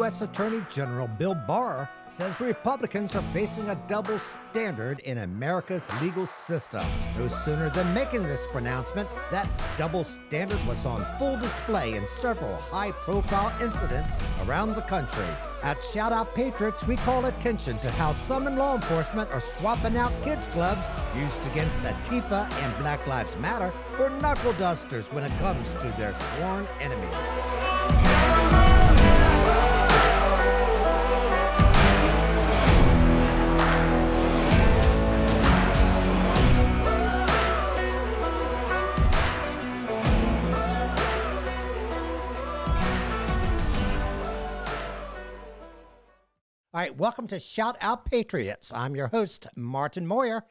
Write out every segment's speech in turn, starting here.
U.S. Attorney General Bill Barr says Republicans are facing a double standard in America's legal system. No sooner than making this pronouncement, that double standard was on full display in several high profile incidents around the country. At Shout Out Patriots, we call attention to how some in law enforcement are swapping out kids' gloves used against Antifa and Black Lives Matter for knuckle dusters when it comes to their sworn enemies. All right, welcome to Shout Out Patriots. I'm your host, Martin Mawyer.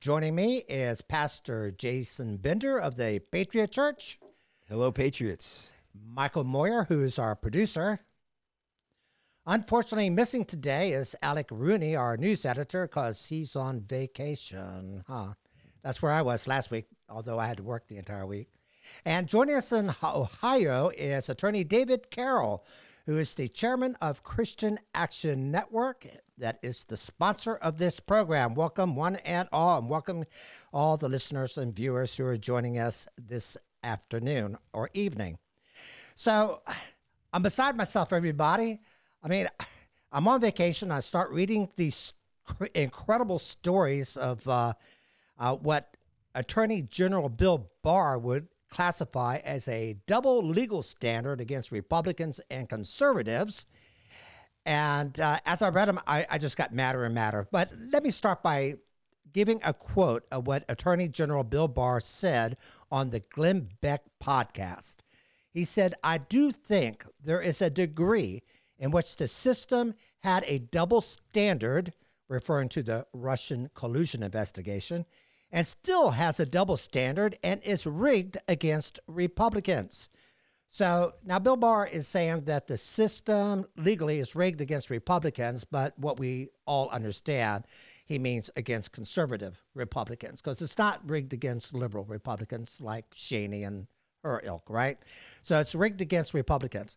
Joining me is Pastor Jason Bender of the Patriot Church. Hello, Patriots. Michael Mawyer, who is our producer. Unfortunately, missing today is Alec Rooney, our news editor, because he's on vacation. Huh. That's where I was last week, although I had to work the entire week. And joining us in Ohio is attorney David Carroll, who is the chairman of Christian Action Network, that is the sponsor of this program. Welcome, one and all, and welcome all the listeners and viewers who are joining us this afternoon or evening. So, I'm beside myself, everybody. I mean, I'm on vacation. I start reading these incredible stories of uh, uh, what Attorney General Bill Barr would classify as a double legal standard against Republicans and conservatives. And uh, as I read them, I, I just got madder and madder. But let me start by giving a quote of what Attorney General Bill Barr said on the Glenn Beck podcast. He said, I do think there is a degree in which the system had a double standard, referring to the Russian collusion investigation, and still has a double standard and is rigged against Republicans. So now Bill Barr is saying that the system legally is rigged against Republicans, but what we all understand, he means against conservative Republicans, because it's not rigged against liberal Republicans like Cheney and her ilk, right? So it's rigged against Republicans.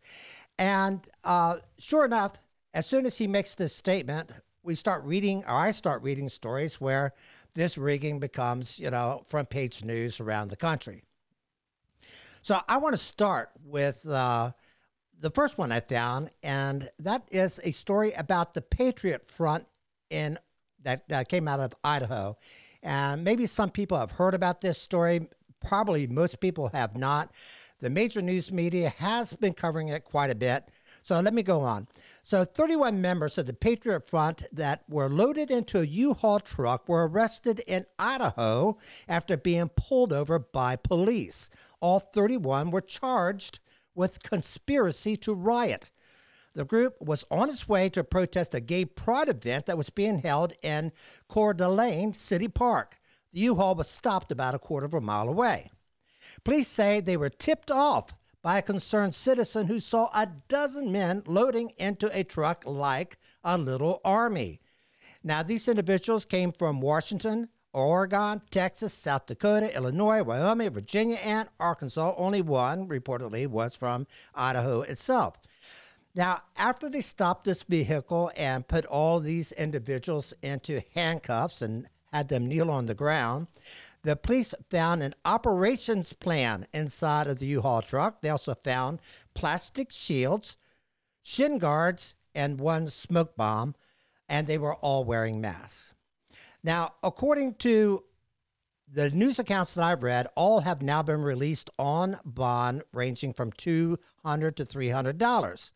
And uh, sure enough, as soon as he makes this statement, we start reading, or I start reading stories where this rigging becomes, you know, front page news around the country. So I want to start with uh, the first one I found, and that is a story about the Patriot Front in that uh, came out of Idaho. And maybe some people have heard about this story. Probably most people have not. The major news media has been covering it quite a bit. So let me go on. So 31 members of the Patriot Front that were loaded into a U-Haul truck were arrested in Idaho after being pulled over by police. All 31 were charged with conspiracy to riot. The group was on its way to protest a gay pride event that was being held in Coeur d'Alene City Park. The U-Haul was stopped about a quarter of a mile away. Police say they were tipped off by a concerned citizen who saw a dozen men loading into a truck like a little army. Now, these individuals came from Washington, Oregon, Texas, South Dakota, Illinois, Wyoming, Virginia, and Arkansas. Only one, reportedly, was from Idaho itself. Now, after they stopped this vehicle and put all these individuals into handcuffs and had them kneel on the ground, the police found an operations plan inside of the U-Haul truck. They also found plastic shields, shin guards, and one smoke bomb, and they were all wearing masks. Now, according to the news accounts that I've read, all have now been released on bond ranging from $200 to $300.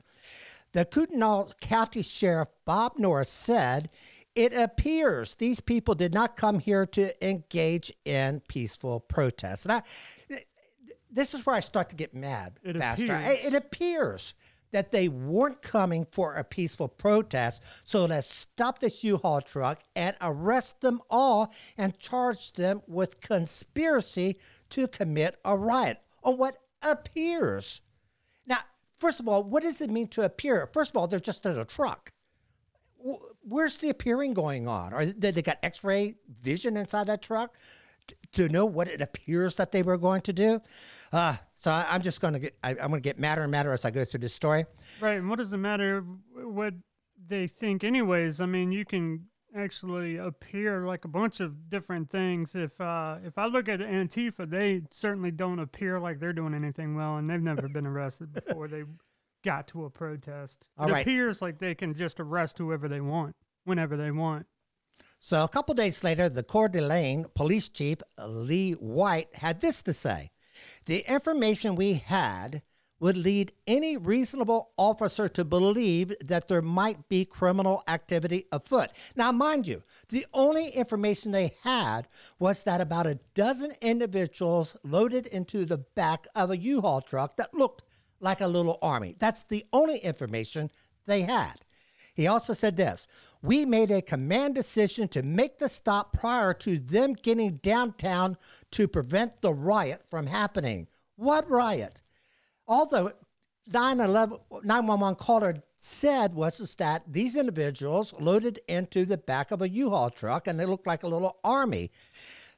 The Kootenai County Sheriff Bob Norris said it appears these people did not come here to engage in peaceful protests. And I, this is where I start to get mad, It Pastor. appears. It appears that they weren't coming for a peaceful protest. So let's stop this U-Haul truck and arrest them all and charge them with conspiracy to commit a riot on what appears. Now, first of all, what does it mean to appear? First of all, they're just in a truck where's the appearing going on? Or they got X-ray vision inside that truck? to know what it appears that they were going to do. Uh, so I, am just going to get, I, am going to get madder and madder as I go through this story. Right. And what does it matter what they think, anyways? I mean, you can actually appear like a bunch of different things. If uh, if I look at Antifa, they certainly don't appear like they're doing anything well, and they've never been arrested before they got to a protest. All it right. appears like they can just arrest whoever they want, whenever they want. So a couple days later, the Coeur d'Alene police chief Lee White had this to say: "The information we had." would lead any reasonable officer to believe that there might be criminal activity afoot. Now, mind you, the only information they had was that about a dozen individuals loaded into the back of a U Haul truck that looked like a little army. That's the only information they had. He also said this We made a command decision to make the stop prior to them getting downtown to prevent the riot from happening. What riot? all the 911 caller said was that these individuals loaded into the back of a U-Haul truck and they looked like a little army.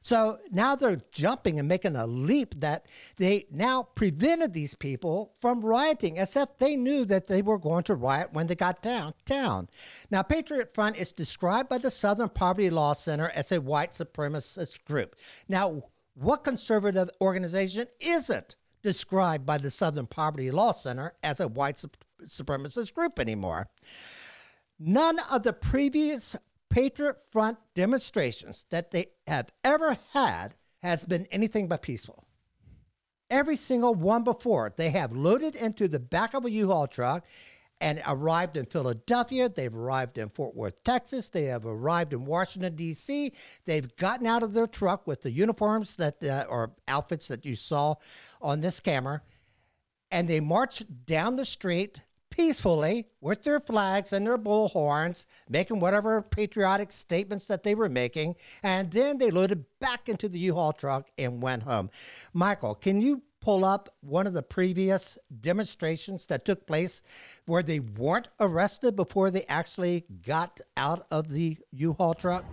So now they're jumping and making a leap that they now prevented these people from rioting, as if they knew that they were going to riot when they got downtown. Now, Patriot Front is described by the Southern Poverty Law Center as a white supremacist group. Now, what conservative organization isn't? described by the Southern Poverty Law Center as a white supremacist group anymore. None of the previous Patriot Front demonstrations that they have ever had has been anything but peaceful. Every single one before, they have loaded into the back of a U-Haul truck and arrived in Philadelphia. They've arrived in Fort Worth, Texas. They have arrived in Washington, D.C. They've gotten out of their truck with the uniforms that uh, or outfits that you saw on this camera, and they marched down the street peacefully with their flags and their bullhorns, making whatever patriotic statements that they were making, and then they loaded back into the U-Haul truck and went home. Michael, can you pull up one of the previous demonstrations that took place where they weren't arrested before they actually got out of the U Haul truck?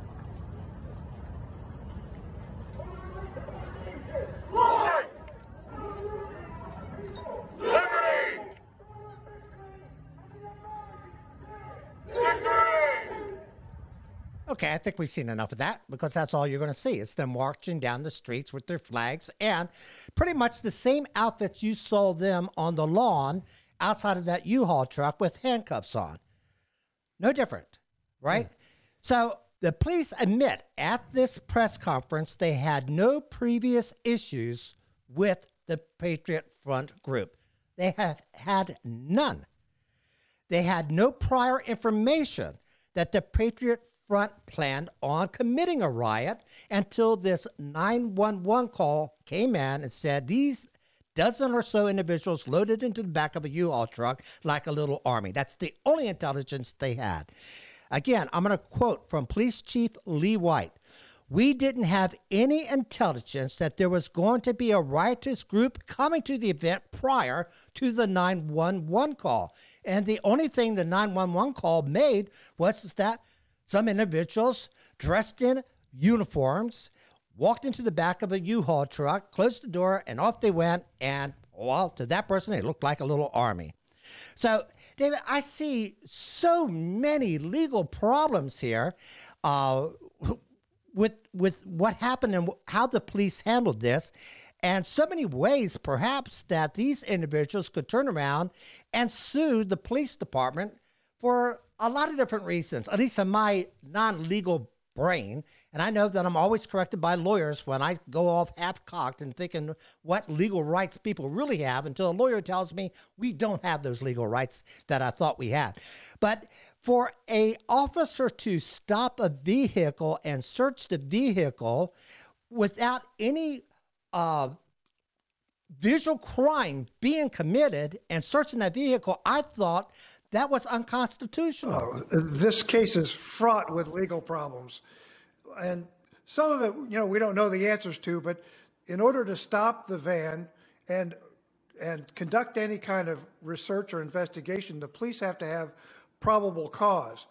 Okay, I think we've seen enough of that because that's all you're going to see. It's them marching down the streets with their flags and pretty much the same outfits you saw them on the lawn outside of that U-Haul truck with handcuffs on. No different, right? Yeah. So the police admit at this press conference they had no previous issues with the Patriot Front group. They have had none. They had no prior information that the Patriot front planned on committing a riot until this 911 call came in and said these dozen or so individuals loaded into the back of a U-Haul truck like a little army. That's the only intelligence they had. Again, I'm going to quote from Police Chief Lee White. We didn't have any intelligence that there was going to be a riotous group coming to the event prior to the 911 call. And the only thing the 911 call made was that some individuals dressed in uniforms walked into the back of a U-Haul truck, closed the door, and off they went. And well, to that person, they looked like a little army. So, David, I see so many legal problems here uh, with with what happened and how the police handled this, and so many ways, perhaps, that these individuals could turn around and sue the police department for a lot of different reasons, at least in my non legal brain. And I know that I'm always corrected by lawyers when I go off half cocked and thinking what legal rights people really have until a lawyer tells me we don't have those legal rights that I thought we had. But for a officer to stop a vehicle and search the vehicle without any uh, visual crime being committed and searching that vehicle, I thought that was unconstitutional. Oh, this case is fraught with legal problems. And some of it, you know, we don't know the answers to, but in order to stop the van and and conduct any kind of research or investigation, the police have to have probable cause.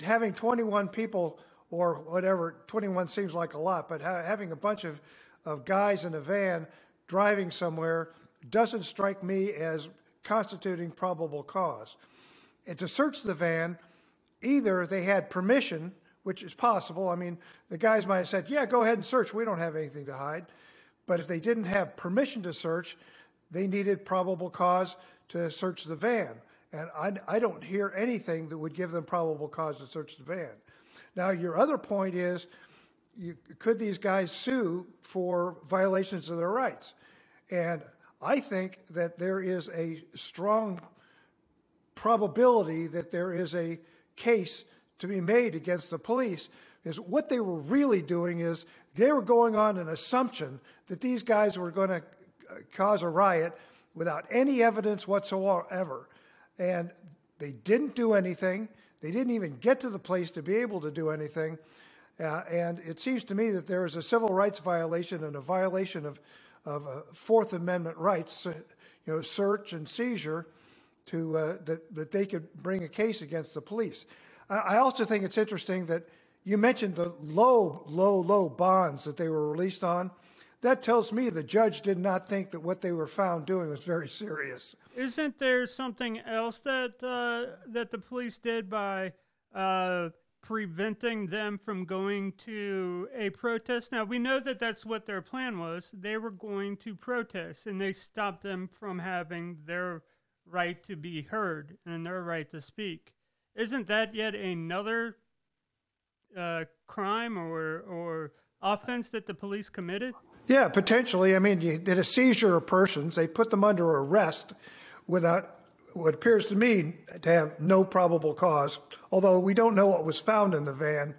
Having 21 people or whatever. 21 seems like a lot, but ha- having a bunch of, of guys in a van driving somewhere doesn't strike me as constituting probable cause. And to search the van, either they had permission, which is possible. I mean, the guys might have said, Yeah, go ahead and search. We don't have anything to hide. But if they didn't have permission to search, they needed probable cause to search the van. And I, I don't hear anything that would give them probable cause to search the van. Now, your other point is you, could these guys sue for violations of their rights? And I think that there is a strong probability that there is a case to be made against the police. Is what they were really doing is they were going on an assumption that these guys were going to cause a riot without any evidence whatsoever. And they didn't do anything. They didn't even get to the place to be able to do anything. Uh, and it seems to me that there is a civil rights violation and a violation of, of uh, Fourth Amendment rights, uh, you know, search and seizure, to uh, that that they could bring a case against the police. I, I also think it's interesting that you mentioned the low, low, low bonds that they were released on. That tells me the judge did not think that what they were found doing was very serious. Isn't there something else that uh, that the police did by uh, preventing them from going to a protest? Now we know that that's what their plan was. They were going to protest, and they stopped them from having their right to be heard and their right to speak. Isn't that yet another uh, crime or or offense that the police committed? Yeah, potentially. I mean, you did a seizure of persons. They put them under arrest without what appears to me to have no probable cause, although we don't know what was found in the van.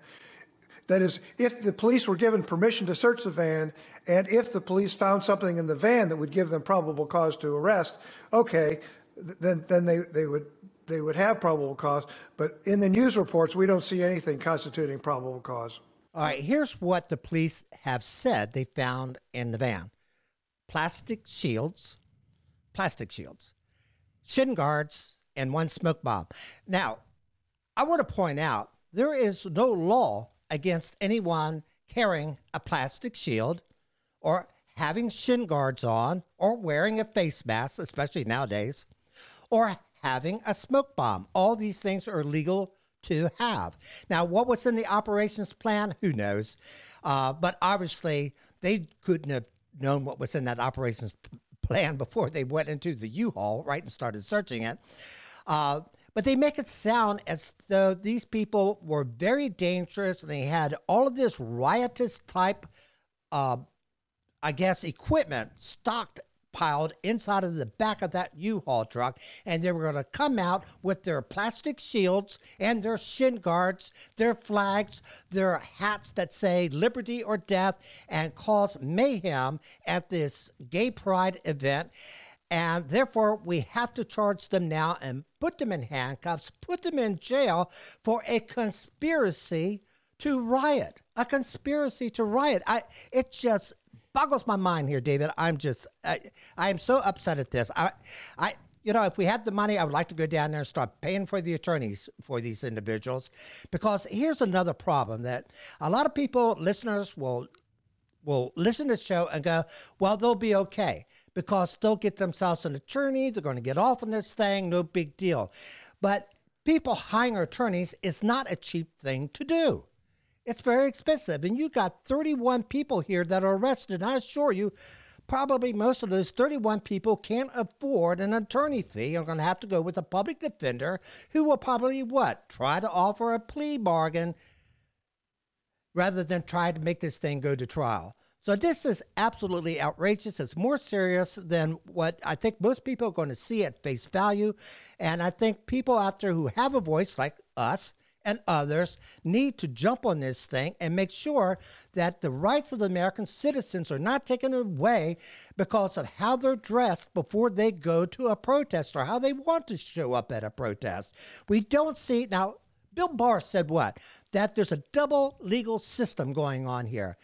That is, if the police were given permission to search the van, and if the police found something in the van that would give them probable cause to arrest, okay, then then they, they would they would have probable cause. But in the news reports, we don't see anything constituting probable cause. All right, here's what the police have said they found in the van plastic shields, plastic shields, shin guards, and one smoke bomb. Now, I want to point out there is no law against anyone carrying a plastic shield or having shin guards on or wearing a face mask, especially nowadays, or having a smoke bomb. All these things are legal to have. Now, what was in the operations plan? Who knows? Uh, but obviously, they couldn't have known what was in that operations plan before they went into the U-Haul, right, and started searching it. Uh, but they make it sound as though these people were very dangerous and they had all of this riotous type, uh, I guess, equipment stocked piled inside of the back of that U-Haul truck, and they were going to come out with their plastic shields and their shin guards, their flags, their hats that say liberty or death, and cause mayhem at this gay pride event. And therefore, we have to charge them now and put them in handcuffs, put them in jail for a conspiracy to riot. A conspiracy to riot. I it just boggles my mind here, David. I'm just, I, I am so upset at this. I, I, you know, if we had the money, I would like to go down there and start paying for the attorneys for these individuals, because here's another problem that a lot of people, listeners, will will listen to the show and go, well, they'll be okay because they'll get themselves an attorney. They're going to get off on this thing. No big deal. But people hiring attorneys is not a cheap thing to do. It's very expensive. And you got 31 people here that are arrested. I assure you, probably most of those 31 people can't afford an attorney fee. Are going to have to go with a public defender who will probably what? Try to offer a plea bargain rather than try to make this thing go to trial. So this is absolutely outrageous. It's more serious than what I think most people are going to see at face value. And I think people out there who have a voice like us and others need to jump on this thing and make sure that the rights of the American citizens are not taken away because of how they're dressed before they go to a protest or how they want to show up at a protest. We don't see now. Bill Barr said what? That there's a double legal system going on here.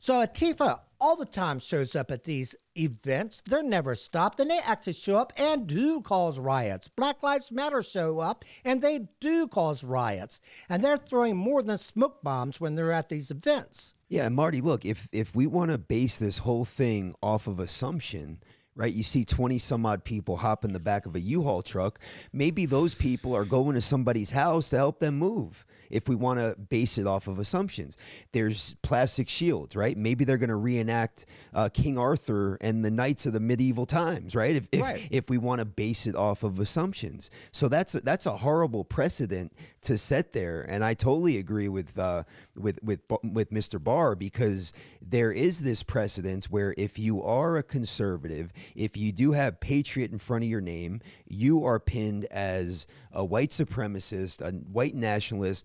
So Antifa all the time shows up at these events. They're never stopped, and they actually show up and do cause riots. Black Lives Matter show up, and they do cause riots. And they're throwing more than smoke bombs when they're at these events. Yeah, Marty, look, if if we want to base this whole thing off of assumption, right? You see 20 some odd people hop in the back of a U-Haul truck. Maybe those people are going to somebody's house to help them move if we want to base it off of assumptions. There's plastic shields, right? Maybe they're going to reenact uh, King Arthur and the knights of the medieval times, right? If, if, Right. if we want to base it off of assumptions. So that's that's a horrible precedent to set there, and I totally agree with uh, with with with Mr. Barr because there is this precedent where if you are a conservative, if you do have patriot in front of your name, you are pinned as a white supremacist, a white nationalist,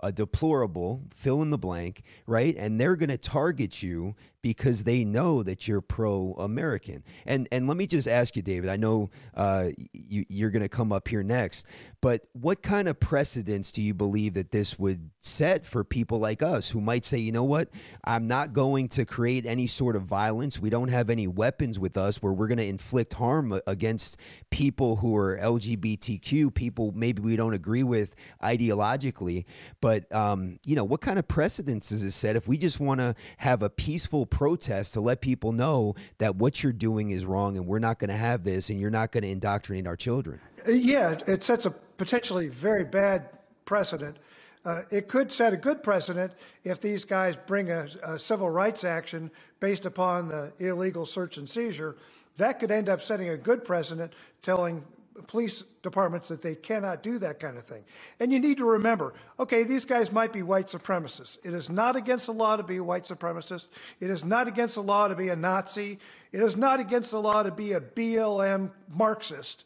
a deplorable, fill in the blank, right? And they're going to target you because they know that you're pro-American. And and let me just ask you, David. I know uh, you, you're going to come up here next, but what kind of precedents do you believe that this would set for people like us who might say, you know what, I'm not going to create any sort of violence. We don't have any weapons with us where we're going to inflict harm against people who are LGBTQ, people maybe we don't agree with ideologically. But um, you know, what kind of precedents is it set if we just want to have a peaceful protest to let people know that what you're doing is wrong and we're not going to have this and you're not going to indoctrinate our children? Uh, Yeah, it- it sets a potentially very bad precedent. Uh, it could set a good precedent if these guys bring a, a civil rights action based upon the illegal search and seizure. That could end up setting a good precedent, telling police departments that they cannot do that kind of thing. And you need to remember okay, these guys might be white supremacists. It is not against the law to be a white supremacist, it is not against the law to be a Nazi, it is not against the law to be a BLM Marxist.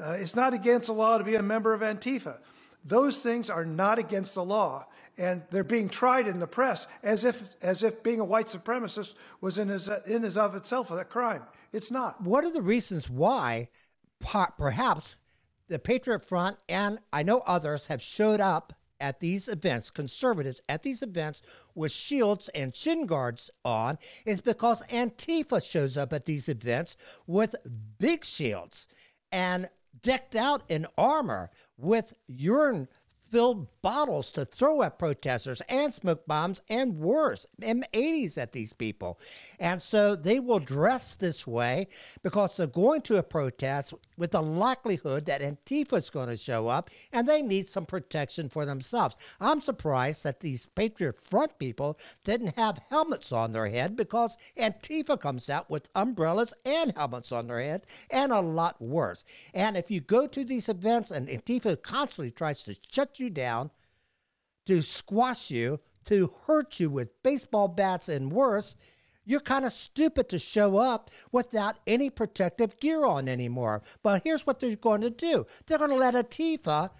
Uh, it's not against the law to be a member of Antifa. Those things are not against the law, and they're being tried in the press as if as if being a white supremacist was in his in his of itself a crime. It's not. What are the reasons why perhaps the Patriot Front and I know others have showed up at these events, conservatives at these events with shields and shin guards on, is because Antifa shows up at these events with big shields and decked out in armor with urine filled bottles to throw at protesters and smoke bombs and worse, M80s at these people. And so they will dress this way because they're going to a protest with the likelihood that Antifa is going to show up and they need some protection for themselves. I'm surprised that these Patriot Front people didn't have helmets on their head because Antifa comes out with umbrellas and helmets on their head and a lot worse. And if you go to these events and Antifa constantly tries to shut you down, to squash you, to hurt you with baseball bats and worse, you're kind of stupid to show up without any protective gear on anymore. But here's what they're going to do. They're going to let Antifa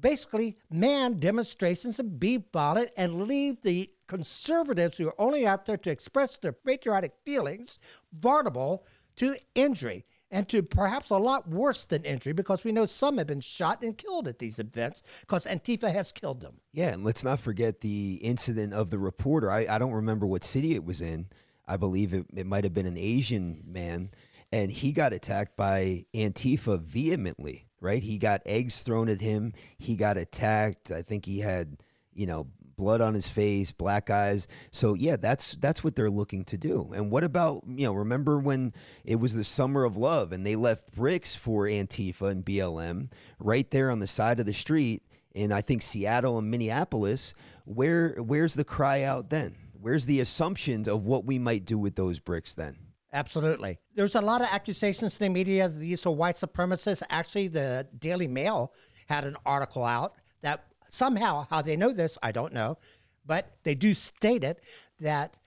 basically man demonstrations and be violent and leave the conservatives who are only out there to express their patriotic feelings vulnerable to injury and to perhaps a lot worse than injury because we know some have been shot and killed at these events because Antifa has killed them. Yeah, and let's not forget the incident of the reporter. I, I don't remember what city it was in. I believe it, it might have been an Asian man, and he got attacked by Antifa vehemently, right? He got eggs thrown at him. He got attacked. I think he had, you know, blood on his face, black eyes. So yeah, that's that's what they're looking to do. And what about, you know, remember when it was the summer of love and they left bricks for Antifa and BLM right there on the side of the street in I think Seattle and Minneapolis, where where's the cry out then? Where's the assumptions of what we might do with those bricks then? Absolutely. There's a lot of accusations in the media that these are white supremacists. Actually, the Daily Mail had an article out that somehow, how they know this, I don't know, but they do state it that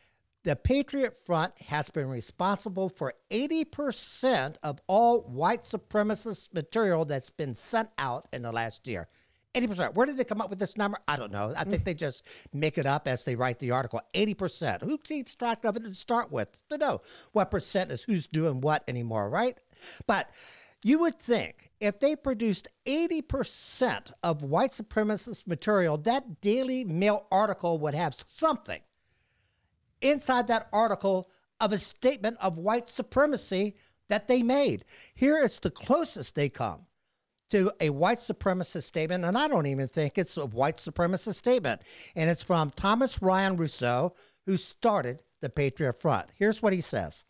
the Patriot Front has been responsible for 80% of all white supremacist material that's been sent out in the last year. 80%. Where did they come up with this number? I don't know. I think they just make it up as they write the article. 80%. Who keeps track of it to start with? To know what percent is who's doing what anymore, right? But you would think if they produced 80% of white supremacist material, that Daily Mail article would have something inside that article of a statement of white supremacy that they made. Here is the closest they come to a white supremacist statement, and I don't even think it's a white supremacist statement. And it's from Thomas Ryan Rousseau, who started the Patriot Front. Here's what he says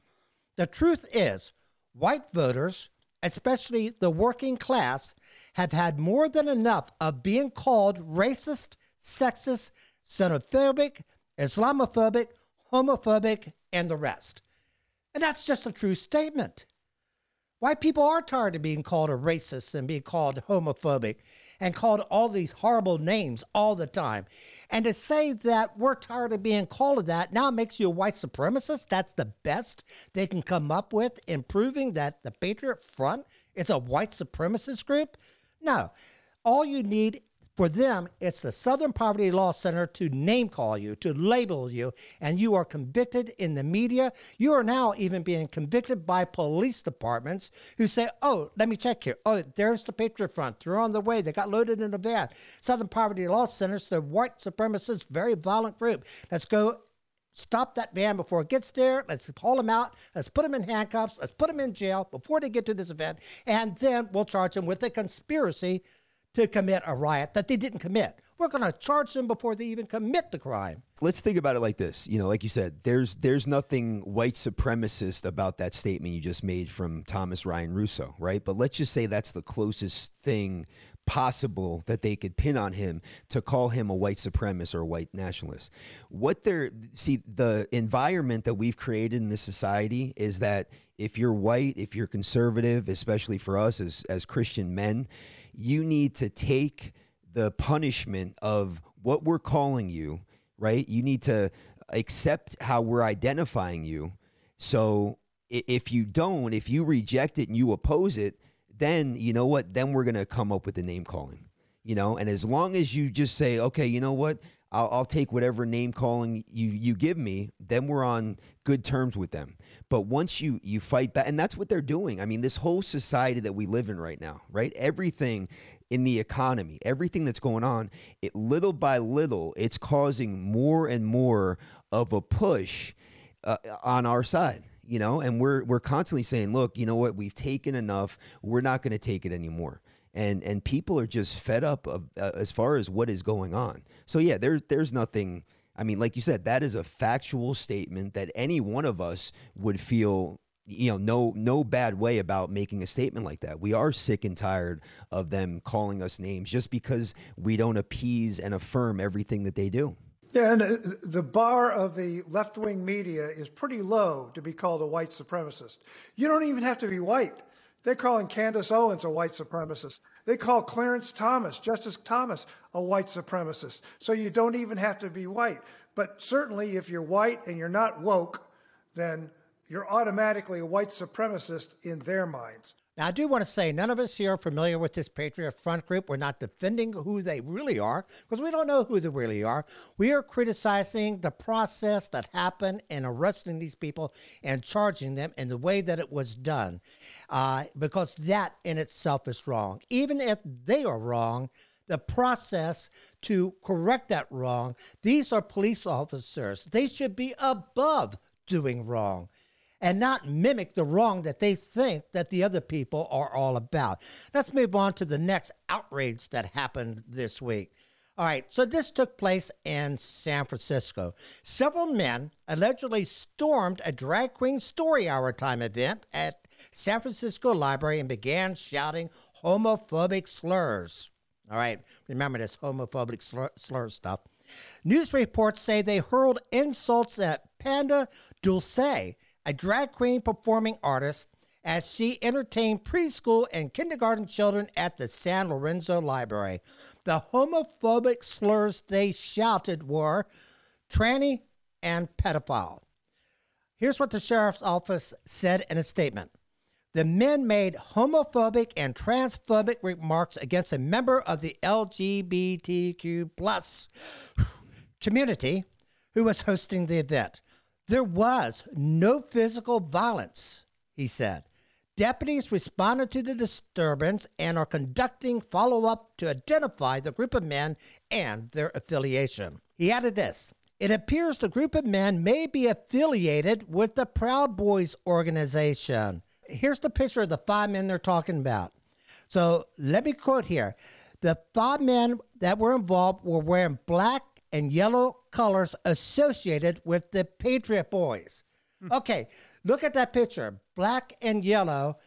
The truth is, white voters, especially the working class, have had more than enough of being called racist, sexist, xenophobic, Islamophobic, homophobic, and the rest. And that's just a true statement. White people are tired of being called a racist and being called homophobic and called all these horrible names all the time. And to say that we're tired of being called that now makes you a white supremacist, that's the best they can come up with in proving that the Patriot Front is a white supremacist group? No. All you need for them, it's the Southern Poverty Law Center to name call you, to label you, and you are convicted in the media. You are now even being convicted by police departments who say, oh, let me check here. Oh, there's the Patriot Front. They're on the way. They got loaded in a van. Southern Poverty Law Center's the white supremacist, very violent group. Let's go stop that van before it gets there. Let's haul them out. Let's put them in handcuffs. Let's put them in jail before they get to this event. And then we'll charge them with a conspiracy to commit a riot that they didn't commit. We're going to charge them before they even commit the crime. Let's think about it like this. You know, like you said, there's there's nothing white supremacist about that statement you just made from Thomas Ryan Rousseau, right? But let's just say that's the closest thing possible that they could pin on him to call him a white supremacist or a white nationalist. What they're see the environment that we've created in this society is that if you're white, if you're conservative, especially for us as as Christian men, you need to take the punishment of what we're calling you, right? You need to accept how we're identifying you. So if you don't, if you reject it and you oppose it, then you know what? Then we're going to come up with the name calling, you know? And as long as you just say, okay, you know what? I'll, I'll take whatever name calling you, you give me, then we're on good terms with them. But once you you fight back, and that's what they're doing. I mean, this whole society that we live in right now, right? Everything in the economy, everything that's going on, it little by little, it's causing more and more of a push uh, on our side you know and we're we're constantly saying look you know what we've taken enough we're not going to take it anymore and and people are just fed up of, uh, as far as what is going on. So yeah there there's nothing I mean, like you said, that is a factual statement that any one of us would feel you know no no bad way about making a statement like that. We are sick and tired of them calling us names just because we don't appease and affirm everything that they do. Yeah and uh, the bar of the left-wing media is pretty low to be called a white supremacist. You don't even have to be white they're calling Candace Owens a white supremacist. They call Clarence Thomas, Justice Thomas, a white supremacist. So you don't even have to be white. But certainly, if you're white and you're not woke, then you're automatically a white supremacist in their minds. Now, I do want to say none of us here are familiar with this Patriot Front group. We're not defending who they really are because we don't know who they really are. We are criticizing the process that happened in arresting these people and charging them and the way that it was done uh, because that in itself is wrong. Even if they are wrong, the process to correct that wrong, these are police officers. They should be above doing wrong and not mimic the wrong that they think that the other people are all about. Let's move on to the next outrage that happened this week. All right, so this took place in San Francisco. Several men allegedly stormed a drag queen story hour time event at San Francisco Library and began shouting homophobic slurs. All right, remember this homophobic slur, slur stuff. News reports say they hurled insults at Panda Dulce, a drag queen performing artist, as she entertained preschool and kindergarten children at the San Lorenzo Library. The homophobic slurs they shouted were tranny and pedophile. Here's what the sheriff's office said in a statement. The men made homophobic and transphobic remarks against a member of the LGBTQ plus community who was hosting the event. There was no physical violence, he said. Deputies responded to the disturbance and are conducting follow up to identify the group of men and their affiliation. He added this It appears the group of men may be affiliated with the Proud Boys organization. Here's the picture of the five men they're talking about. So let me quote here. The five men that were involved were wearing black and yellow colors associated with the Patriot Boys. Hmm. Okay, look at that picture black and yellow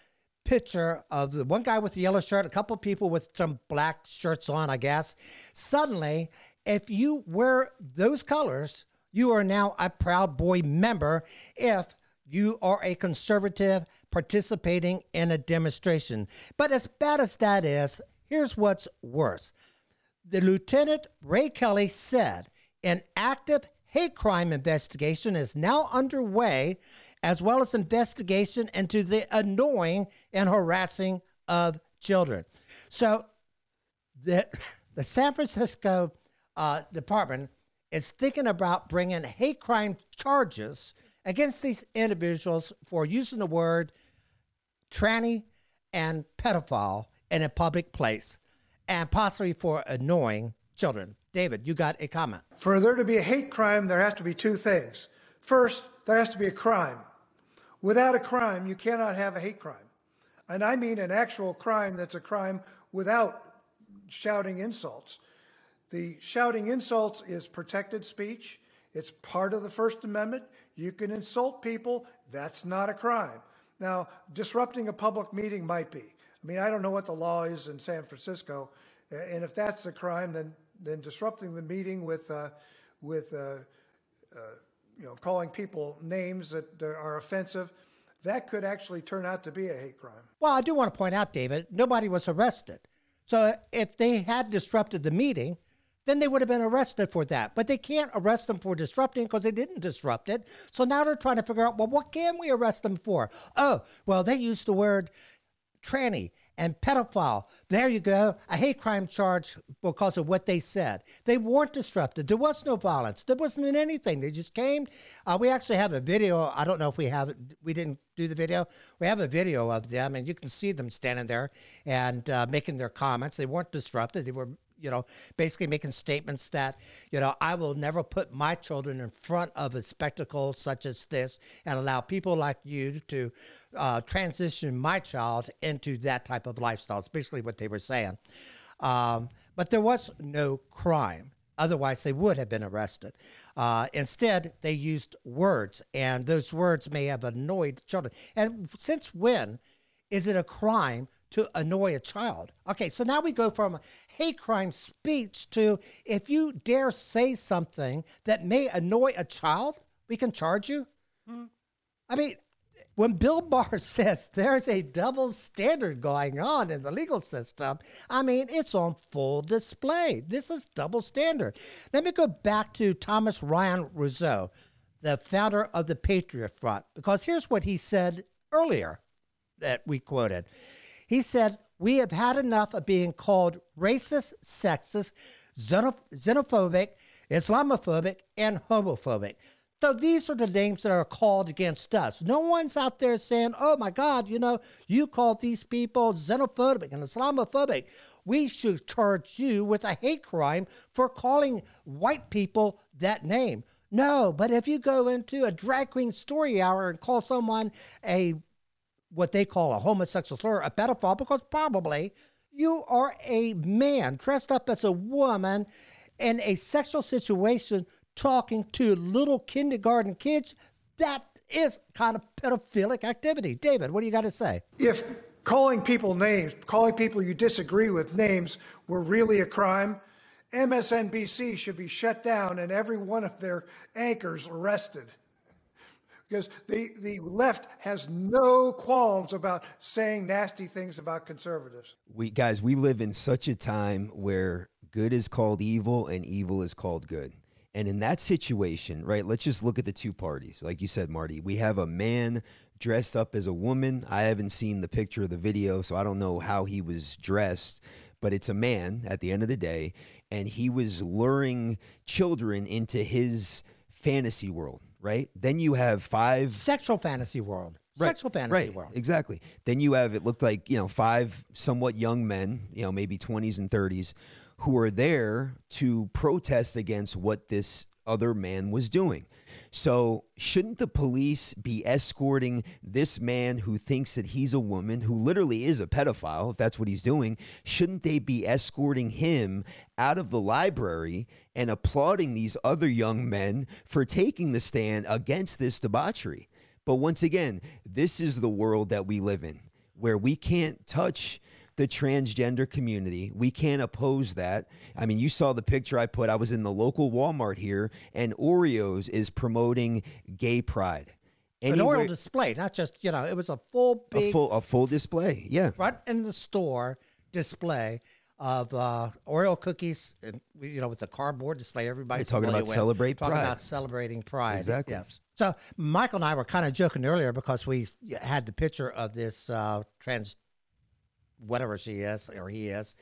picture of the one guy with the yellow shirt, a couple people with some black shirts on, I guess. Suddenly, if you wear those colors, you are now a Proud Boy member if you are a conservative participating in a demonstration. But as bad as that is, here's what's worse. The Lieutenant Ray Kelly said an active hate crime investigation is now underway, as well as investigation into the annoying and harassing of children. So the, the San Francisco uh, Department is thinking about bringing hate crime charges against these individuals for using the word tranny and pedophile in a public place and possibly for annoying children. David, you got a comment. For there to be a hate crime, there has to be two things. First, there has to be a crime. Without a crime, you cannot have a hate crime. And I mean an actual crime that's a crime without shouting insults. The shouting insults is protected speech. It's part of the First Amendment. You can insult people. That's not a crime. Now, disrupting a public meeting might be. I mean, I don't know what the law is in San Francisco, and if that's a crime, then then disrupting the meeting with uh, with uh, uh, you know calling people names that are offensive, that could actually turn out to be a hate crime. Well, I do want to point out, David, nobody was arrested. So if they had disrupted the meeting, then they would have been arrested for that. But they can't arrest them for disrupting because they didn't disrupt it. So now they're trying to figure out, well, what can we arrest them for? Oh, well, they used the word tranny and pedophile. There you go, a hate crime charge because of what they said. They weren't disrupted. There was no violence. There wasn't anything. They just came. Uh, we actually have a video. I don't know if we have it. We didn't do the video. We have a video of them, and you can see them standing there and uh, making their comments. They weren't disrupted. They were you know, basically making statements that, you know, I will never put my children in front of a spectacle such as this and allow people like you to uh, transition my child into that type of lifestyle. It's basically what they were saying. Um, but there was no crime. Otherwise, they would have been arrested. Uh, instead, they used words, and those words may have annoyed children. And since when is it a crime to annoy a child. Okay, so now we go from hate crime speech to if you dare say something that may annoy a child, we can charge you. Mm. I mean, when Bill Barr says there's a double standard going on in the legal system, I mean, it's on full display. This is double standard. Let me go back to Thomas Ryan Rousseau, the founder of the Patriot Front, because here's what he said earlier that we quoted. He said, We have had enough of being called racist, sexist, xenophobic, Islamophobic, and homophobic. So these are the names that are called against us. No one's out there saying, oh my God, you know, you called these people xenophobic and Islamophobic. We should charge you with a hate crime for calling white people that name. No, but if you go into a drag queen story hour and call someone a what they call a homosexual slur, a pedophile, because probably you are a man dressed up as a woman in a sexual situation talking to little kindergarten kids. That is kind of pedophilic activity. David, what do you got to say? If calling people names, calling people you disagree with names were really a crime, MSNBC should be shut down and every one of their anchors arrested because the, the left has no qualms about saying nasty things about conservatives. We guys, we live in such a time where good is called evil and evil is called good. And in that situation, right, let's just look at the two parties. Like you said, Marty, we have a man dressed up as a woman. I haven't seen the picture of the video, so I don't know how he was dressed, but it's a man at the end of the day. And he was luring children into his fantasy world right? Then you have five sexual fantasy world. Right, sexual fantasy right, world. Exactly. Then you have it looked like, you know, five somewhat young men, you know, maybe 20s and 30s who are there to protest against what this other man was doing. So, shouldn't the police be escorting this man who thinks that he's a woman, who literally is a pedophile, if that's what he's doing? Shouldn't they be escorting him out of the library and applauding these other young men for taking the stand against this debauchery? But once again, this is the world that we live in where we can't touch the transgender community. We can't oppose that. I mean, you saw the picture I put. I was in the local Walmart here, and Oreos is promoting gay pride. An Anywhere- oral display, not just you know, it was a full a big full a full display. Yeah. front in the store display of uh, Oreo cookies, and you know, with the cardboard display. Everybody's talking familiar about with. celebrate talking Pride. about celebrating pride. Exactly. Yes. So Michael and I were kind of joking earlier because we had the picture of this uh, trans, whatever she is or he is,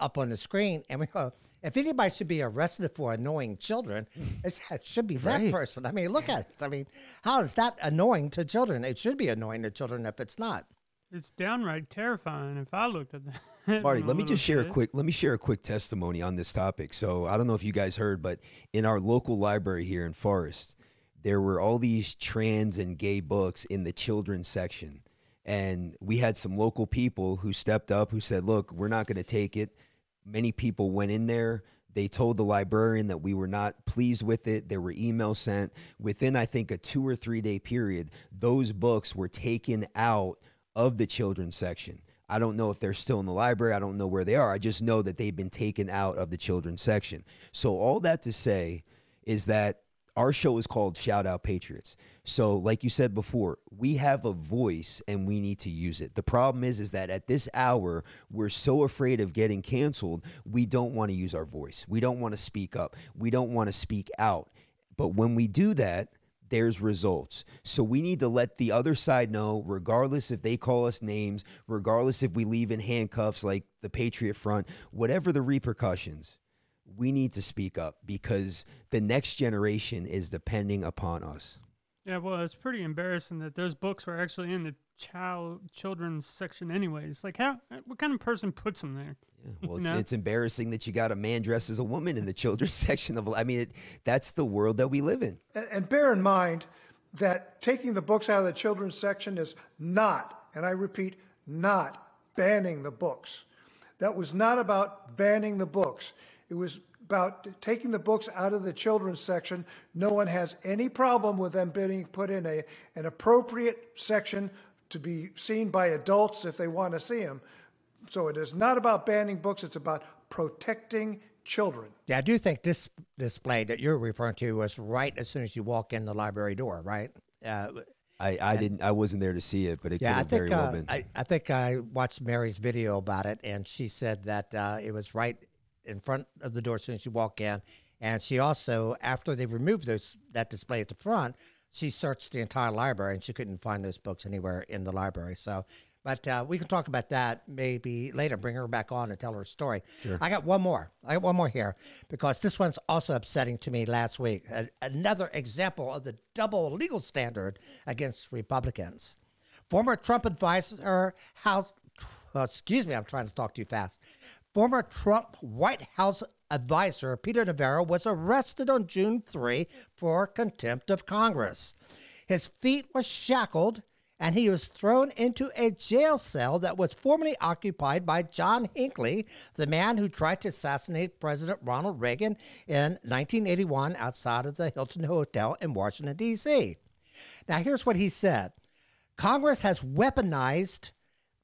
up on the screen, and we go. If anybody should be arrested for annoying children, hmm. it's, it should be that Right. person. I mean, look at it. I mean, how is that annoying to children? It should be annoying to children if it's not. It's downright terrifying if I looked at that. Marty, let me just little share a quick let me share a quick testimony on this topic. So I don't know if you guys heard, but in our local library here in Forest, there were all these trans and gay books in the children's section. And we had some local people who stepped up who said, Look, we're not going to take it. Many people went in there. They told the librarian that we were not pleased with it. There were emails sent. Within, I think, a two or three day period, those books were taken out of the children's section. I don't know if they're still in the library. I don't know where they are. I just know that they've been taken out of the children's section. So, all that to say is that our show is called Shout Out Patriots. So, like you said before, we have a voice and we need to use it. The problem is, is that at this hour, we're so afraid of getting canceled, we don't want to use our voice. We don't want to speak up. We don't want to speak out. But when we do that, there's results. So we need to let the other side know, regardless if they call us names, regardless if we leave in handcuffs like the Patriot Front, whatever the repercussions, we need to speak up because the next generation is depending upon us. Yeah, well, it's pretty embarrassing that those books were actually in the child children's section, anyways. Like, how? What kind of person puts them there? Yeah, well, it's, No. it's embarrassing that you got a man dressed as a woman in the children's section of. I mean, it, that's the world that we live in. And, and bear in mind that taking the books out of the children's section is not, and I repeat, not banning the books. That was not about banning the books. It was about taking the books out of the children's section. No one has any problem with them being put in a, an appropriate section to be seen by adults if they want to see them. So it is not about banning books, it's about protecting children. Yeah, I do think this display that you're referring to was right as soon as you walk in the library door, right? Uh, I, I didn't I wasn't there to see it, but it yeah, could I have very think well uh, been. I, I think I watched Mary's video about it, and she said that uh, it was right in front of the door as soon as you walk in. And she also, after they removed those that display at the front, she searched the entire library and she couldn't find those books anywhere in the library. So, but uh, we can talk about that maybe later. Bring her back on and tell her story. I got one more. I got one more here because this one's also upsetting to me last week. A- another example of the double legal standard against Republicans. Former Trump advisor, House, well, excuse me, I'm trying to talk too fast. Former Trump White House advisor Peter Navarro was arrested on June 3 for contempt of Congress. His feet were shackled and he was thrown into a jail cell that was formerly occupied by John Hinckley, the man who tried to assassinate President Ronald Reagan in 1981 outside of the Hilton Hotel in Washington, D.C. Now, here's what he said Congress has weaponized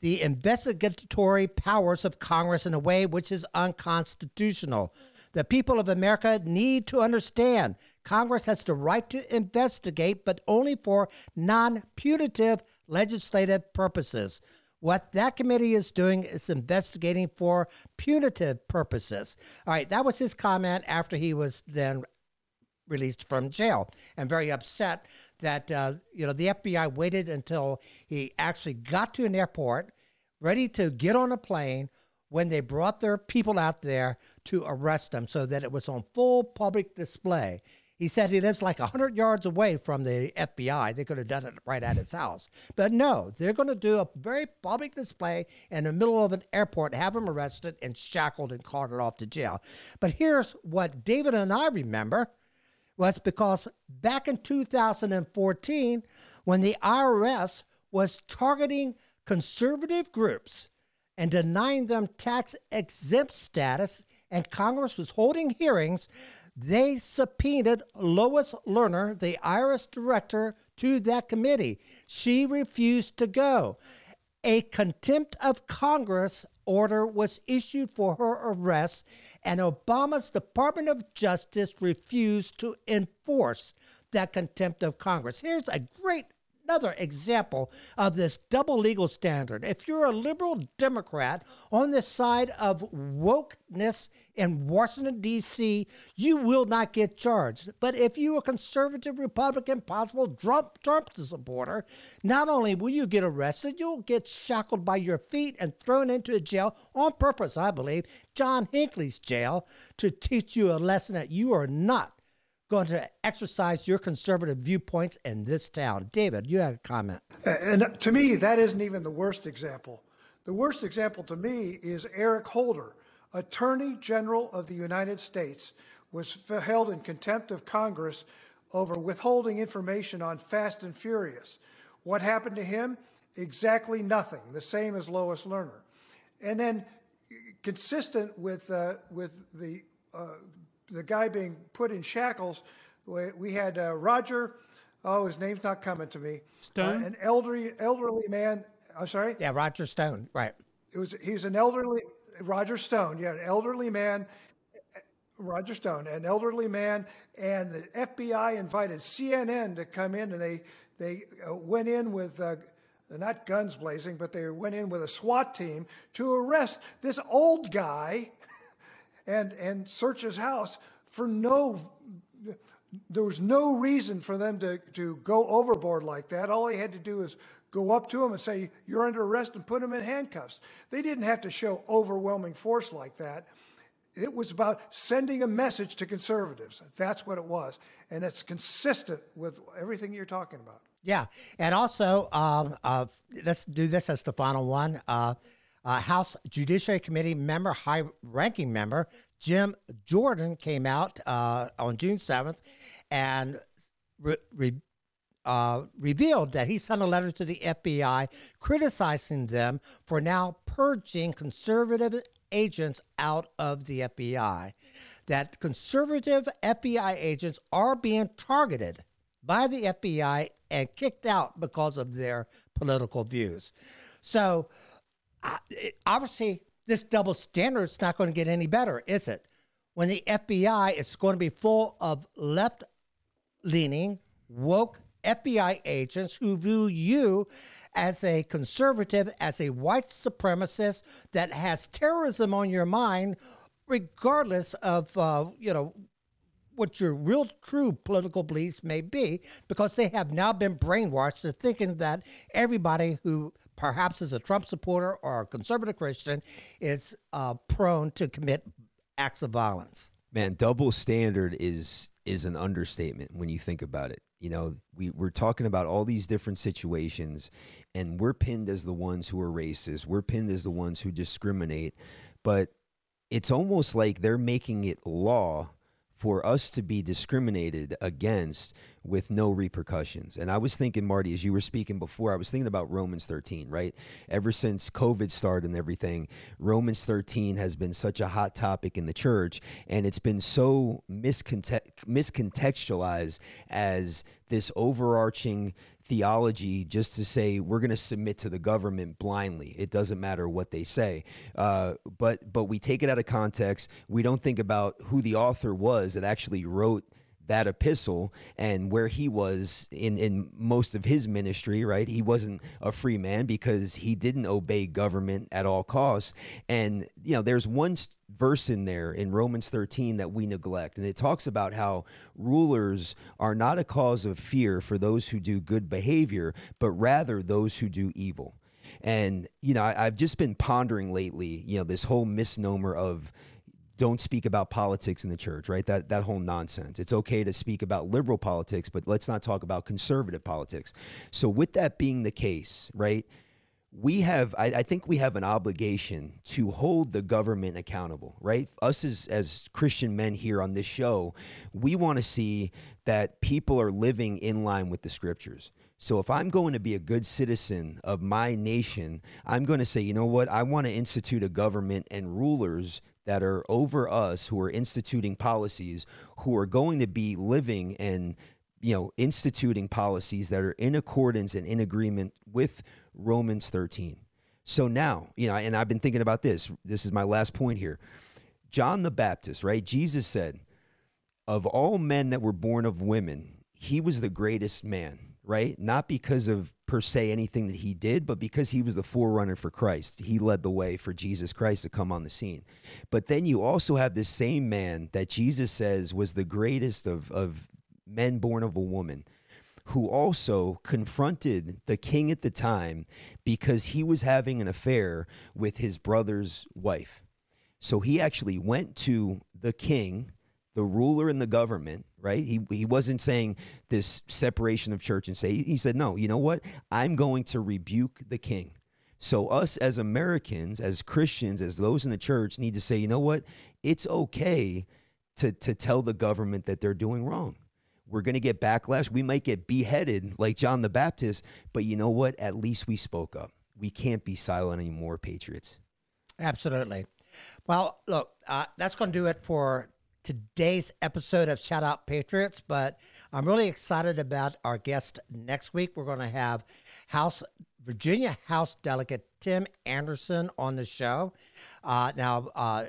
the investigatory powers of Congress in a way which is unconstitutional. The people of America need to understand Congress has the right to investigate, but only for non punitive legislative purposes. What that committee is doing is investigating for punitive purposes. All right, that was his comment after he was then released from jail and very upset that uh, you know the FBI waited until he actually got to an airport ready to get on a plane when they brought their people out there to arrest him so that it was on full public display. He said he lives like 100 yards away from the FBI. They could have done it right at his house. But no, they're going to do a very public display in the middle of an airport, have him arrested and shackled and carted off to jail. But here's what David and I remember was because back in 2014, when the IRS was targeting conservative groups and denying them tax exempt status, and Congress was holding hearings, they subpoenaed Lois Lerner, the IRS director, to that committee. She refused to go. A contempt of Congress order was issued for her arrest, and Obama's Department of Justice refused to enforce that contempt of Congress. Here's a great another example of this double legal standard. If you're a liberal Democrat on the side of wokeness in Washington, D.C., you will not get charged. But if you're a conservative Republican, possible Trump, Trump supporter, not only will you get arrested, you'll get shackled by your feet and thrown into a jail on purpose, I believe, John Hinckley's jail, to teach you a lesson that you are not going to exercise your conservative viewpoints in this town. David, you had a comment. And to me, that isn't even the worst example. The worst example to me is Eric Holder, Attorney General of the United States, was held in contempt of Congress over withholding information on Fast and Furious. What happened to him? Exactly nothing, the same as Lois Lerner. And then, consistent with, uh, with the uh, the guy being put in shackles, we, we had uh, Roger. Oh, his name's not coming to me. Stone, uh, an elderly elderly man. I'm sorry. Yeah, Roger Stone. Right. It was he's an elderly Roger Stone. Yeah, an elderly man. Roger Stone, an elderly man, and the FBI invited CNN to come in, and they they uh, went in with uh, not guns blazing, but they went in with a SWAT team to arrest this old guy and, and search his house for no, there was no reason for them to, to go overboard like that. All they had to do is go up to him and say, You're under arrest and put him in handcuffs. They didn't have to show overwhelming force like that. It was about sending a message to conservatives. That's what it was. And it's consistent with everything you're talking about. Yeah. And also, um, uh, let's do this as the final one. Uh, uh, House Judiciary Committee member, high ranking member, Jim Jordan came out uh, on June 7th and re- re- uh, revealed that he sent a letter to the FBI criticizing them for now purging conservative agents out of the FBI. That conservative FBI agents are being targeted by the FBI and kicked out because of their political views. So, obviously, this double standard is not going to get any better, is it? When the FBI is going to be full of left leaning, woke FBI agents who view you as a conservative, as a white supremacist that has terrorism on your mind, regardless of, uh, you know, what your real true political beliefs may be, because they have now been brainwashed to thinking that everybody who perhaps is a Trump supporter or a conservative Christian is uh, prone to commit acts of violence. Man, double standard is is an understatement when you think about it. You know, we, we're talking about all these different situations, and we're pinned as the ones who are racist. We're pinned as the ones who discriminate. But it's almost like they're making it law for us to be discriminated against with no repercussions. And I was thinking, Marty, as you were speaking before, I was thinking about Romans 13, right? Ever since COVID started and everything, Romans 13 has been such a hot topic in the church, and it's been so miscontextualized as this overarching theology just to say we're going to submit to the government blindly. It doesn't matter what they say. Uh, but but we take it out of context. We don't think about who the author was that actually wrote that epistle and where he was in in most of his ministry right he wasn't a free man because he didn't obey government at all costs and you know there's one verse in there in Romans 13 that we neglect. And it talks about how rulers are not a cause of fear for those who do good behavior, but rather those who do evil. And, you know, I, have just been pondering lately, you know, this whole misnomer of don't speak about politics in the church, right? That that whole nonsense. It's okay to speak about liberal politics, but let's not talk about conservative politics. So with that being the case, right? we have I, I, think we have an obligation to hold the government accountable right us as as christian men here on this show we want to see that people are living in line with the scriptures so if i'm going to be a good citizen of my nation i'm going to say you know what i want to institute a government and rulers that are over us who are instituting policies who are going to be living and you know instituting policies that are in accordance and in agreement with Romans 13. So now, you know, and I've been thinking about this. This is my last point here. John the Baptist, right? Jesus said, of all men that were born of women, he was the greatest man, right? Not because of per se anything that he did, but because he was the forerunner for Christ. He led the way for Jesus Christ to come on the scene. But then you also have this same man that Jesus says was the greatest of, of men born of a woman who also confronted the king at the time because he was having an affair with his brother's wife. So he actually went to the king, the ruler in the government, right? He, he wasn't saying this separation of church and say, he said, no, you know what? I'm going to rebuke the king. So, us as Americans, as Christians, as those in the church, need to say, you know what? It's okay to, to tell the government that they're doing wrong. We're going to get backlash. We might get beheaded like John the Baptist, but you know what? At least we spoke up. We can't be silent anymore, Patriots. Absolutely. Well, look, uh, that's going to do it for today's episode of Shout Out Patriots, but I'm really excited about our guest next week. We're going to have House Virginia House Delegate Tim Anderson on the show. Uh, now, uh,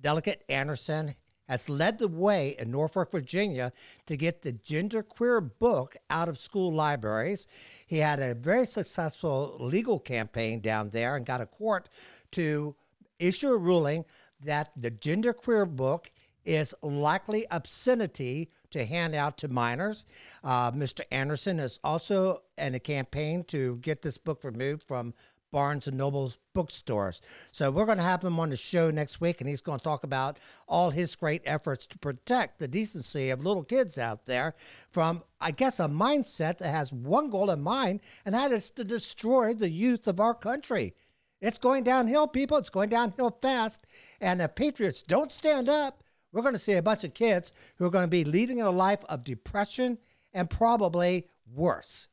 Delegate Anderson has led the way in Norfolk, Virginia to get the genderqueer book out of school libraries. He had a very successful legal campaign down there and got a court to issue a ruling that the genderqueer book is likely obscenity to hand out to minors. Uh, Mr. Anderson is also in a campaign to get this book removed from Barnes and Noble's bookstores. So we're going to have him on the show next week, and he's going to talk about all his great efforts to protect the decency of little kids out there from, I guess, a mindset that has one goal in mind, and that is to destroy the youth of our country. It's going downhill, people. It's going downhill fast. And the Patriots don't stand up, we're going to see a bunch of kids who are going to be leading a life of depression and probably worse.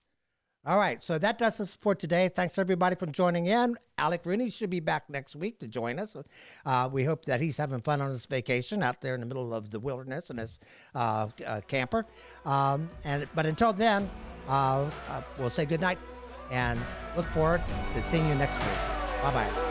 All right, so that does us for today. Thanks everybody for joining in. Alec Rooney should be back next week to join us. Uh, we hope that he's having fun on his vacation out there in the middle of the wilderness in his uh, uh, camper. Um, and but until then, uh, uh, we'll say good night and look forward to seeing you next week. Bye bye.